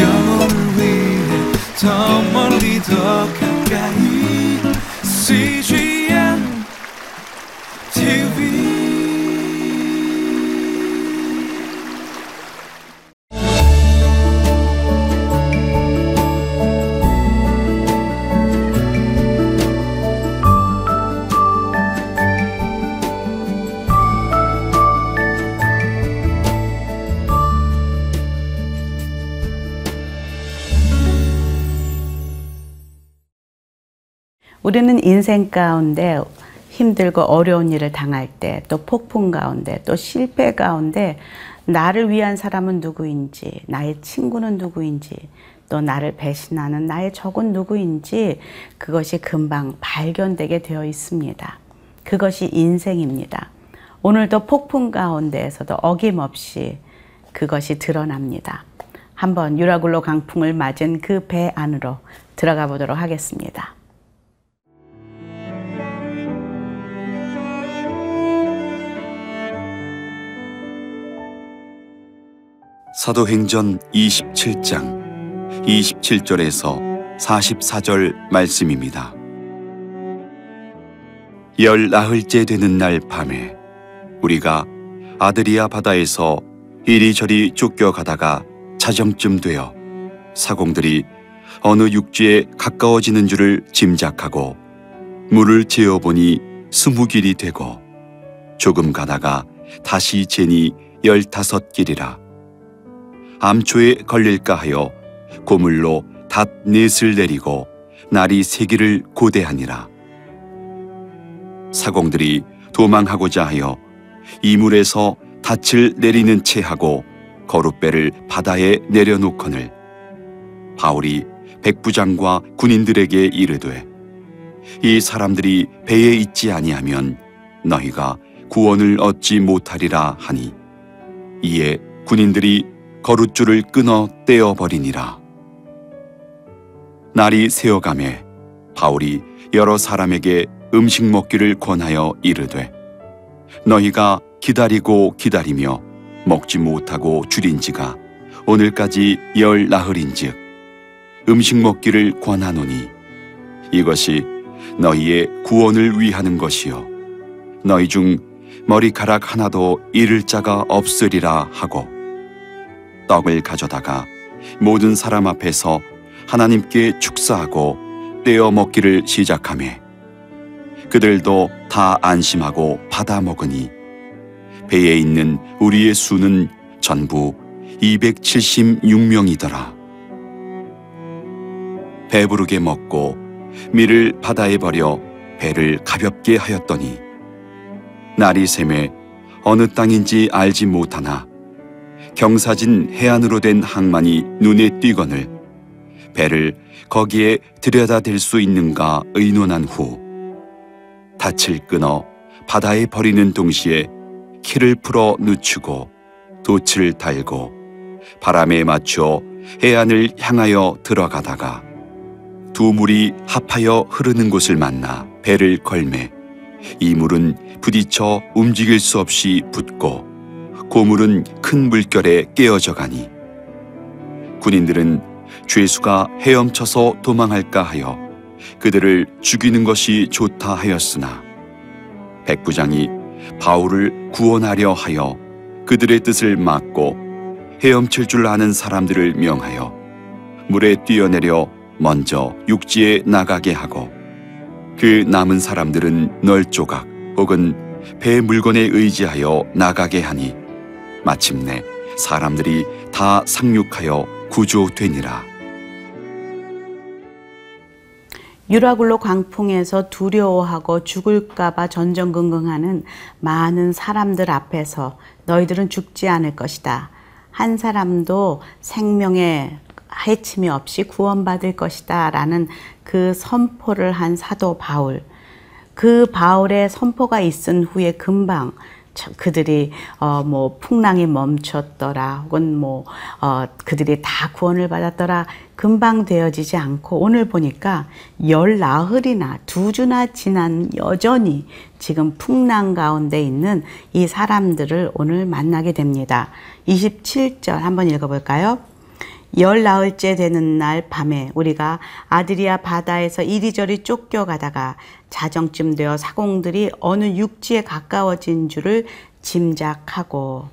영혼을 위해 더 멀리 더 가 우리는 인생 가운데 힘들고 어려운 일을 당할 때, 또 폭풍 가운데, 또 실패 가운데 나를 위한 사람은 누구인지, 나의 친구는 누구인지, 또 나를 배신하는 나의 적은 누구인지 그것이 금방 발견되게 되어 있습니다. 그것이 인생입니다. 오늘도 폭풍 가운데에서도 어김없이 그것이 드러납니다. 한번 유라굴로 강풍을 맞은 그 배 안으로 들어가 보도록 하겠습니다. 사도행전 27장 27절에서 44절 말씀입니다. 열 나흘째 되는 날 밤에 우리가 아드리아 바다에서 이리저리 쫓겨가다가 자정쯤 되어 사공들이 어느 육지에 가까워지는 줄을 짐작하고 물을 재어보니 스무 길이 되고 조금 가다가 다시 재니 열다섯 길이라 암초에 걸릴까 하여 고물로 닷 넷을 내리고 날이 세기를 고대하니라. 사공들이 도망하고자 하여 이물에서 닻을 내리는 채 하고 거룻배를 바다에 내려놓거늘 바울이 백부장과 군인들에게 이르되 이 사람들이 배에 있지 아니하면 너희가 구원을 얻지 못하리라 하니 이에 군인들이 거룻줄을 끊어 떼어 버리니라. 날이 새어가매 바울이 여러 사람에게 음식 먹기를 권하여 이르되 너희가 기다리고 기다리며 먹지 못하고 줄인 지가 오늘까지 열 나흘인즉 음식 먹기를 권하노니 이것이 너희의 구원을 위하는 것이요 너희 중 머리카락 하나도 잃을 자가 없으리라 하고 떡을 가져다가 모든 사람 앞에서 하나님께 축사하고 떼어 먹기를 시작하매 그들도 다 안심하고 받아 먹으니 배에 있는 우리의 수는 전부 276명이더라. 배부르게 먹고 밀을 바다에 버려 배를 가볍게 하였더니 날이 새매 어느 땅인지 알지 못하나 경사진 해안으로 된 항만이 눈에 띄거늘 배를 거기에 들여다 댈 수 있는가 의논한 후 닻을 끊어 바다에 버리는 동시에 키를 풀어 늦추고 돛을 달고 바람에 맞춰 해안을 향하여 들어가다가 두 물이 합하여 흐르는 곳을 만나 배를 걸매 이 물은 부딪혀 움직일 수 없이 붙고 고물은 큰 물결에 깨어져 가니 군인들은 죄수가 헤엄쳐서 도망할까 하여 그들을 죽이는 것이 좋다 하였으나 백부장이 바울을 구원하려 하여 그들의 뜻을 막고 헤엄칠 줄 아는 사람들을 명하여 물에 뛰어내려 먼저 육지에 나가게 하고 그 남은 사람들은 널 조각 혹은 배 물건에 의지하여 나가게 하니 마침내 사람들이 다 상륙하여 구조되니라. 유라굴로 광풍에서 두려워하고 죽을까봐 전전긍긍하는 많은 사람들 앞에서 너희들은 죽지 않을 것이다. 한 사람도 생명에 해침이 없이 구원받을 것이다. 라는 그 선포를 한 사도 바울. 그 바울의 선포가 있은 후에 금방 그들이 어 뭐 풍랑이 멈췄더라 혹은 뭐어 그들이 다 구원을 받았더라 금방 되어지지 않고 오늘 보니까 열 나흘이나 두 주나 지난 여전히 지금 풍랑 가운데 있는 이 사람들을 오늘 만나게 됩니다. 27절 한번 읽어볼까요? 열 나흘째 되는 날 밤에 우리가 아드리아 바다에서 이리저리 쫓겨가다가 자정쯤 되어 사공들이 어느 육지에 가까워진 줄을 짐작하고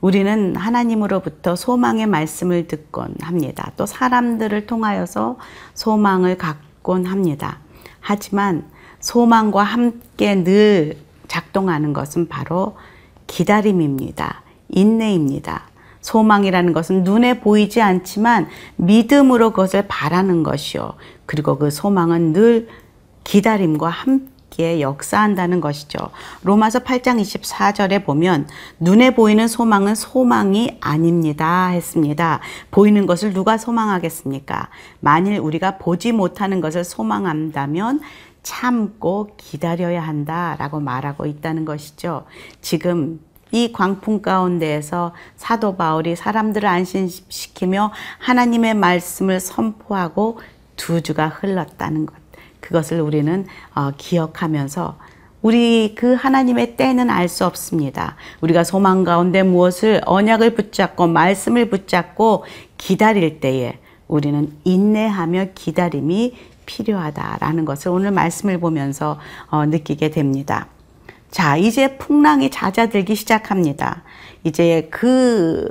우리는 하나님으로부터 소망의 말씀을 듣곤 합니다. 또 사람들을 통하여서 소망을 갖곤 합니다. 하지만 소망과 함께 늘 작동하는 것은 바로 기다림입니다. 인내입니다. 소망이라는 것은 눈에 보이지 않지만 믿음으로 그것을 바라는 것이요. 그리고 그 소망은 늘 기다림과 함께 역사한다는 것이죠. 로마서 8장 24절에 보면 눈에 보이는 소망은 소망이 아닙니다 했습니다. 보이는 것을 누가 소망하겠습니까? 만일 우리가 보지 못하는 것을 소망한다면 참고 기다려야 한다라고 말하고 있다는 것이죠. 지금 이 광풍 가운데에서 사도 바울이 사람들을 안심시키며 하나님의 말씀을 선포하고 두 주가 흘렀다는 것. 그것을 우리는 어, 기억하면서 우리 그 하나님의 때는 알 수 없습니다. 우리가 소망 가운데 무엇을 언약을 붙잡고 말씀을 붙잡고 기다릴 때에 우리는 인내하며 기다림이 필요하다라는 것을 오늘 말씀을 보면서 어, 느끼게 됩니다. 자, 이제 풍랑이 잦아들기 시작합니다. 이제 그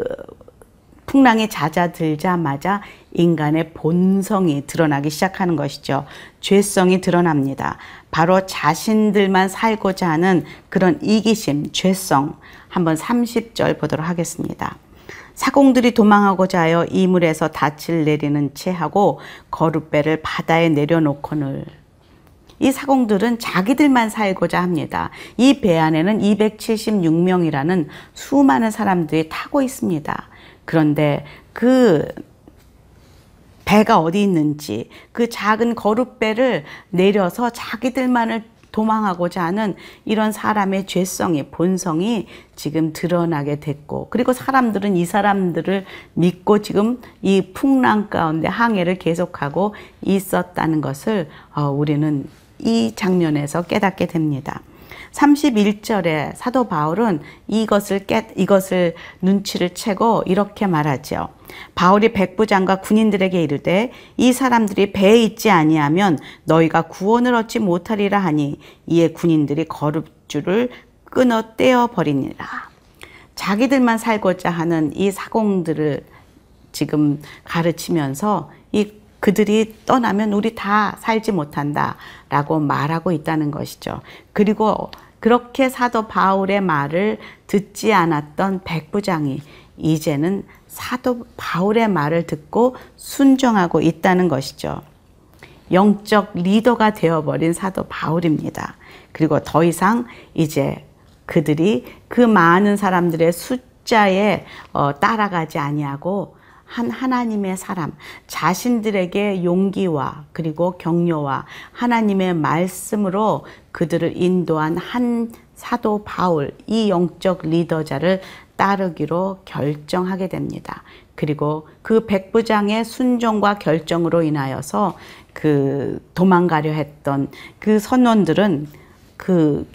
풍랑이 잦아들자마자 인간의 본성이 드러나기 시작하는 것이죠. 죄성이 드러납니다. 바로 자신들만 살고자 하는 그런 이기심, 죄성. 한번 30절 보도록 하겠습니다. 사공들이 도망하고자 하여 이물에서 닻을 내리는 채 하고 거룻배를 바다에 내려놓고는 이 사공들은 자기들만 살고자 합니다. 이 배 안에는 276명이라는 수많은 사람들이 타고 있습니다. 그런데 그 배가 어디 있는지 그 작은 거룻배를 내려서 자기들만을 도망하고자 하는 이런 사람의 죄성의 본성이 지금 드러나게 됐고 그리고 사람들은 이 사람들을 믿고 지금 이 풍랑 가운데 항해를 계속하고 있었다는 것을 어, 우리는 이 장면에서 깨닫게 됩니다. 31절에 사도 바울은 이것을 깨, 이것을 눈치를 채고 이렇게 말하죠. 바울이 백부장과 군인들에게 이르되 이 사람들이 배에 있지 아니하면 너희가 구원을 얻지 못하리라 하니 이에 군인들이 거룩줄을 끊어 떼어 버리니라. 자기들만 살고자 하는 이 사공들을 지금 가르치면서 이 그들이 떠나면 우리 다 살지 못한다 라고 말하고 있다는 것이죠. 그리고 그렇게 사도 바울의 말을 듣지 않았던 백부장이 이제는 사도 바울의 말을 듣고 순종하고 있다는 것이죠. 영적 리더가 되어버린 사도 바울입니다. 그리고 더 이상 이제 그들이 그 많은 사람들의 숫자에 어, 따라가지 아니하고 한 하나님의 사람, 자신들에게 용기와 그리고 격려와 하나님의 말씀으로 그들을 인도한 한 사도 바울, 이 영적 리더자를 따르기로 결정하게 됩니다. 그리고 그 백부장의 순종과 결정으로 인하여서 그 도망가려 했던 그 선원들은 그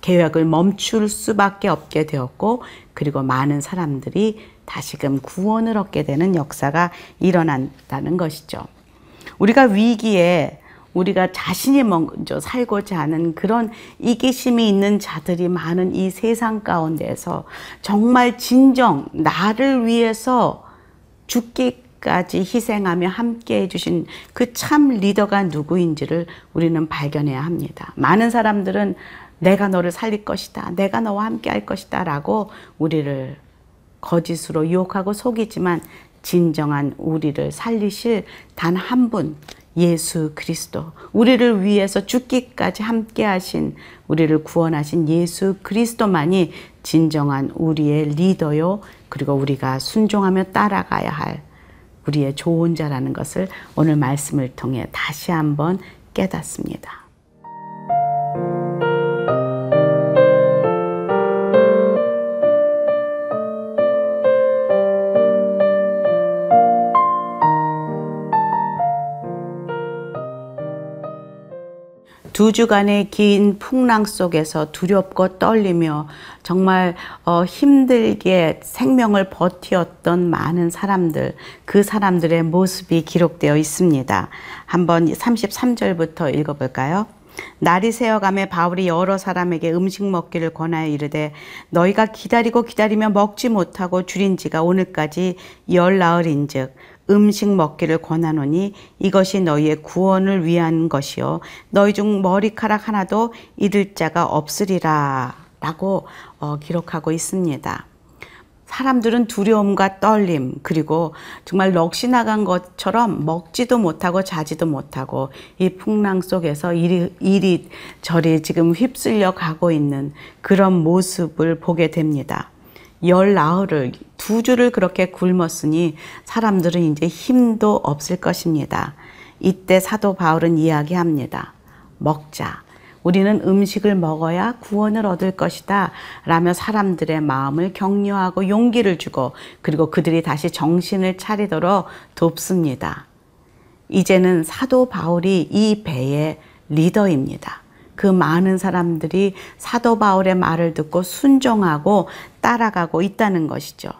계획을 멈출 수밖에 없게 되었고 그리고 많은 사람들이 다시금 구원을 얻게 되는 역사가 일어난다는 것이죠. 우리가 위기에 우리가 자신이 먼저 살고자 하는 그런 이기심이 있는 자들이 많은 이 세상 가운데서 정말 진정 나를 위해서 죽기까지 희생하며 함께 해주신 그 참 리더가 누구인지를 우리는 발견해야 합니다. 많은 사람들은 내가 너를 살릴 것이다. 내가 너와 함께 할 것이다. 라고 우리를 거짓으로 유혹하고 속이지만 진정한 우리를 살리실 단 한 분, 예수 그리스도. 우리를 위해서 죽기까지 함께 하신, 우리를 구원하신 예수 그리스도만이 진정한 우리의 리더요. 그리고 우리가 순종하며 따라가야 할 우리의 좋은 자라는 것을 오늘 말씀을 통해 다시 한번 깨닫습니다. 두 주간의 긴 풍랑 속에서 두렵고 떨리며 정말 어, 힘들게 생명을 버티었던 많은 사람들, 그 사람들의 모습이 기록되어 있습니다. 한번 33절부터 읽어볼까요? 날이 새어가매 바울이 여러 사람에게 음식 먹기를 권하여 이르되 너희가 기다리고 기다리며 먹지 못하고 줄인 지가 오늘까지 열 나흘인즉 음식 먹기를 권하노니 이것이 너희의 구원을 위한 것이요 너희 중 머리카락 하나도 잃을 자가 없으리라 라고 어, 기록하고 있습니다. 사람들은 두려움과 떨림, 그리고 정말 넋이 나간 것처럼 먹지도 못하고 자지도 못하고 이 풍랑 속에서 이리, 이리 저리 지금 휩쓸려 가고 있는 그런 모습을 보게 됩니다. 열 나흘을 두 주를 그렇게 굶었으니 사람들은 이제 힘도 없을 것입니다. 이때 사도 바울은 이야기합니다. 먹자. 우리는 음식을 먹어야 구원을 얻을 것이다. 라며 사람들의 마음을 격려하고 용기를 주고 그리고 그들이 다시 정신을 차리도록 돕습니다. 이제는 사도 바울이 이 배의 리더입니다. 그 많은 사람들이 사도 바울의 말을 듣고 순종하고 따라가고 있다는 것이죠.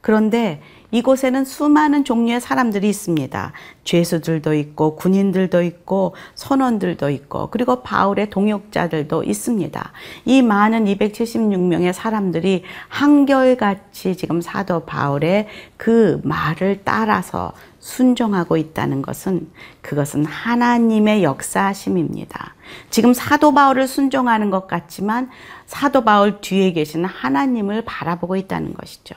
그런데 이곳에는 수많은 종류의 사람들이 있습니다. 죄수들도 있고 군인들도 있고 선원들도 있고 그리고 바울의 동역자들도 있습니다. 이 많은 276명의 사람들이 한결같이 지금 사도 바울의 그 말을 따라서 순종하고 있다는 것은 그것은 하나님의 역사심입니다. 지금 사도 바울을 순종하는 것 같지만 사도 바울 뒤에 계시는 하나님을 바라보고 있다는 것이죠.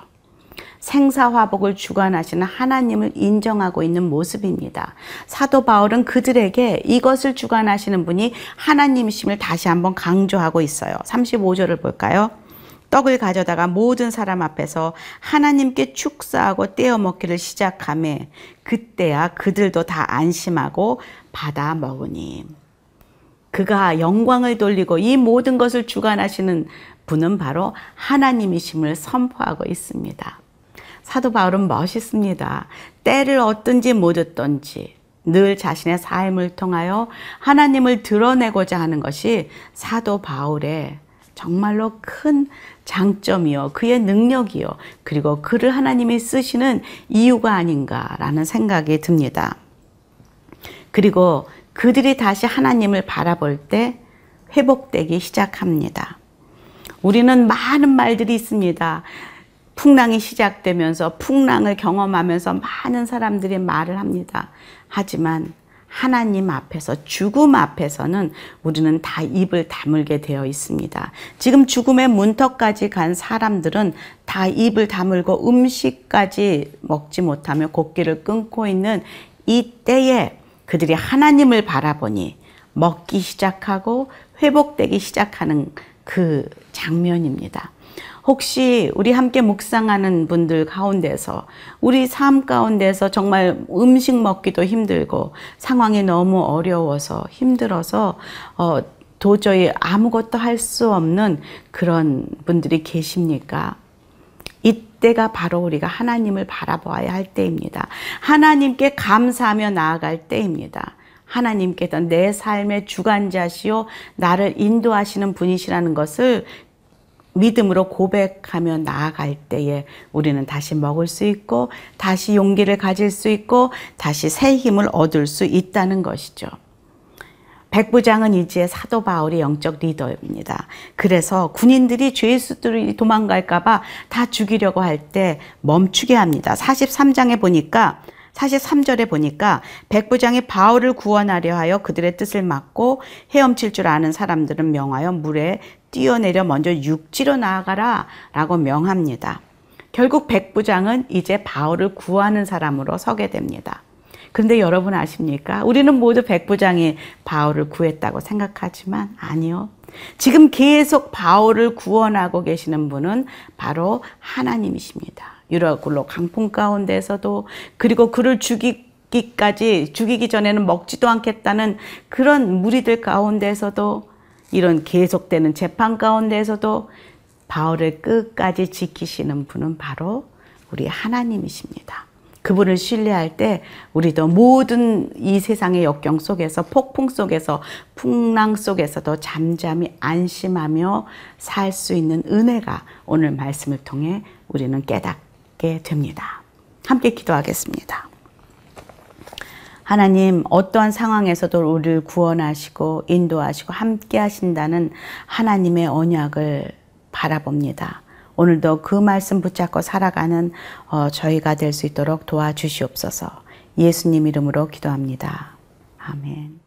생사화복을 주관하시는 하나님을 인정하고 있는 모습입니다. 사도 바울은 그들에게 이것을 주관하시는 분이 하나님이심을 다시 한번 강조하고 있어요. 35절을 볼까요? 떡을 가져다가 모든 사람 앞에서 하나님께 축사하고 떼어 먹기를 시작함에 그때야 그들도 다 안심하고 받아 먹으니 그가 영광을 돌리고 이 모든 것을 주관하시는 분은 바로 하나님이심을 선포하고 있습니다. 사도 바울은 멋있습니다. 때를 얻든지 못 얻든지 늘 자신의 삶을 통하여 하나님을 드러내고자 하는 것이 사도 바울의 정말로 큰 장점이요. 그의 능력이요. 그리고 그를 하나님이 쓰시는 이유가 아닌가라는 생각이 듭니다. 그리고 그들이 다시 하나님을 바라볼 때 회복되기 시작합니다. 우리는 많은 말들이 있습니다. 풍랑이 시작되면서 풍랑을 경험하면서 많은 사람들이 말을 합니다. 하지만 하나님 앞에서 죽음 앞에서는 우리는 다 입을 다물게 되어 있습니다. 지금 죽음의 문턱까지 간 사람들은 다 입을 다물고 음식까지 먹지 못하며 곡기를 끊고 있는 이 때에 그들이 하나님을 바라보니 먹기 시작하고 회복되기 시작하는 그 장면입니다. 혹시 우리 함께 묵상하는 분들 가운데서 우리 삶 가운데서 정말 음식 먹기도 힘들고 상황이 너무 어려워서 힘들어서 어, 도저히 아무것도 할 수 없는 그런 분들이 계십니까? 이때가 바로 우리가 하나님을 바라보아야 할 때입니다. 하나님께 감사하며 나아갈 때입니다. 하나님께서 내 삶의 주관자시요 나를 인도하시는 분이시라는 것을 믿음으로 고백하며 나아갈 때에 우리는 다시 먹을 수 있고 다시 용기를 가질 수 있고 다시 새 힘을 얻을 수 있다는 것이죠. 백부장은 이제 사도 바울의 영적 리더입니다. 그래서 군인들이 죄수들이 도망갈까봐 다 죽이려고 할 때 멈추게 합니다. 43장에 보니까 43절에 보니까 백부장이 바울을 구원하려 하여 그들의 뜻을 막고 헤엄칠 줄 아는 사람들은 명하여 물에 뛰어내려 먼저 육지로 나아가라 라고 명합니다. 결국 백부장은 이제 바울을 구하는 사람으로 서게 됩니다. 그런데 여러분 아십니까? 우리는 모두 백부장이 바울을 구했다고 생각하지만 아니요. 지금 계속 바울을 구원하고 계시는 분은 바로 하나님이십니다. 유라굴로 강풍 가운데서도 그리고 그를 죽이기까지 죽이기 전에는 먹지도 않겠다는 그런 무리들 가운데서도 이런 계속되는 재판 가운데서도 바울을 끝까지 지키시는 분은 바로 우리 하나님이십니다. 그분을 신뢰할 때 우리도 모든 이 세상의 역경 속에서 폭풍 속에서 풍랑 속에서도 잠잠히 안심하며 살 수 있는 은혜가 오늘 말씀을 통해 우리는 깨닫게 됩니다. 함께 기도하겠습니다. 하나님 어떠한 상황에서도 우리를 구원하시고 인도하시고 함께 하신다는 하나님의 언약을 바라봅니다. 오늘도 그 말씀 붙잡고 살아가는 어, 저희가 될 수 있도록 도와주시옵소서. 예수님 이름으로 기도합니다. 아멘.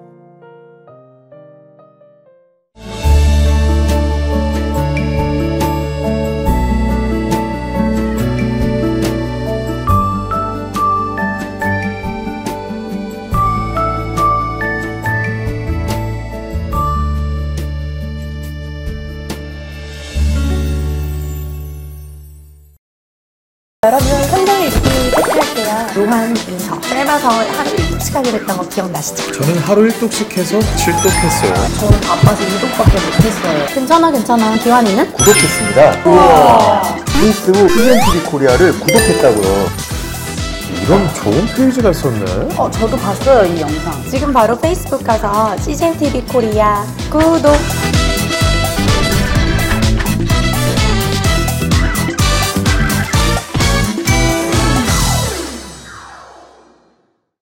짧아서 하루 일찍 하게 됐던 거 기억나시죠? 저는 하루 1독씩 해서 7독했어요. 저는 바빠서 2독밖에 못했어요. 괜찮아 괜찮아. 기환이는? 구독했습니다. 우와. 페이스북 CGN TV 코리아를 구독했다고요. 이런 좋은 페이지가 있었네. 어 저도 봤어요 이 영상. 지금 바로 페이스북 가서 CGN TV 코리아 구독.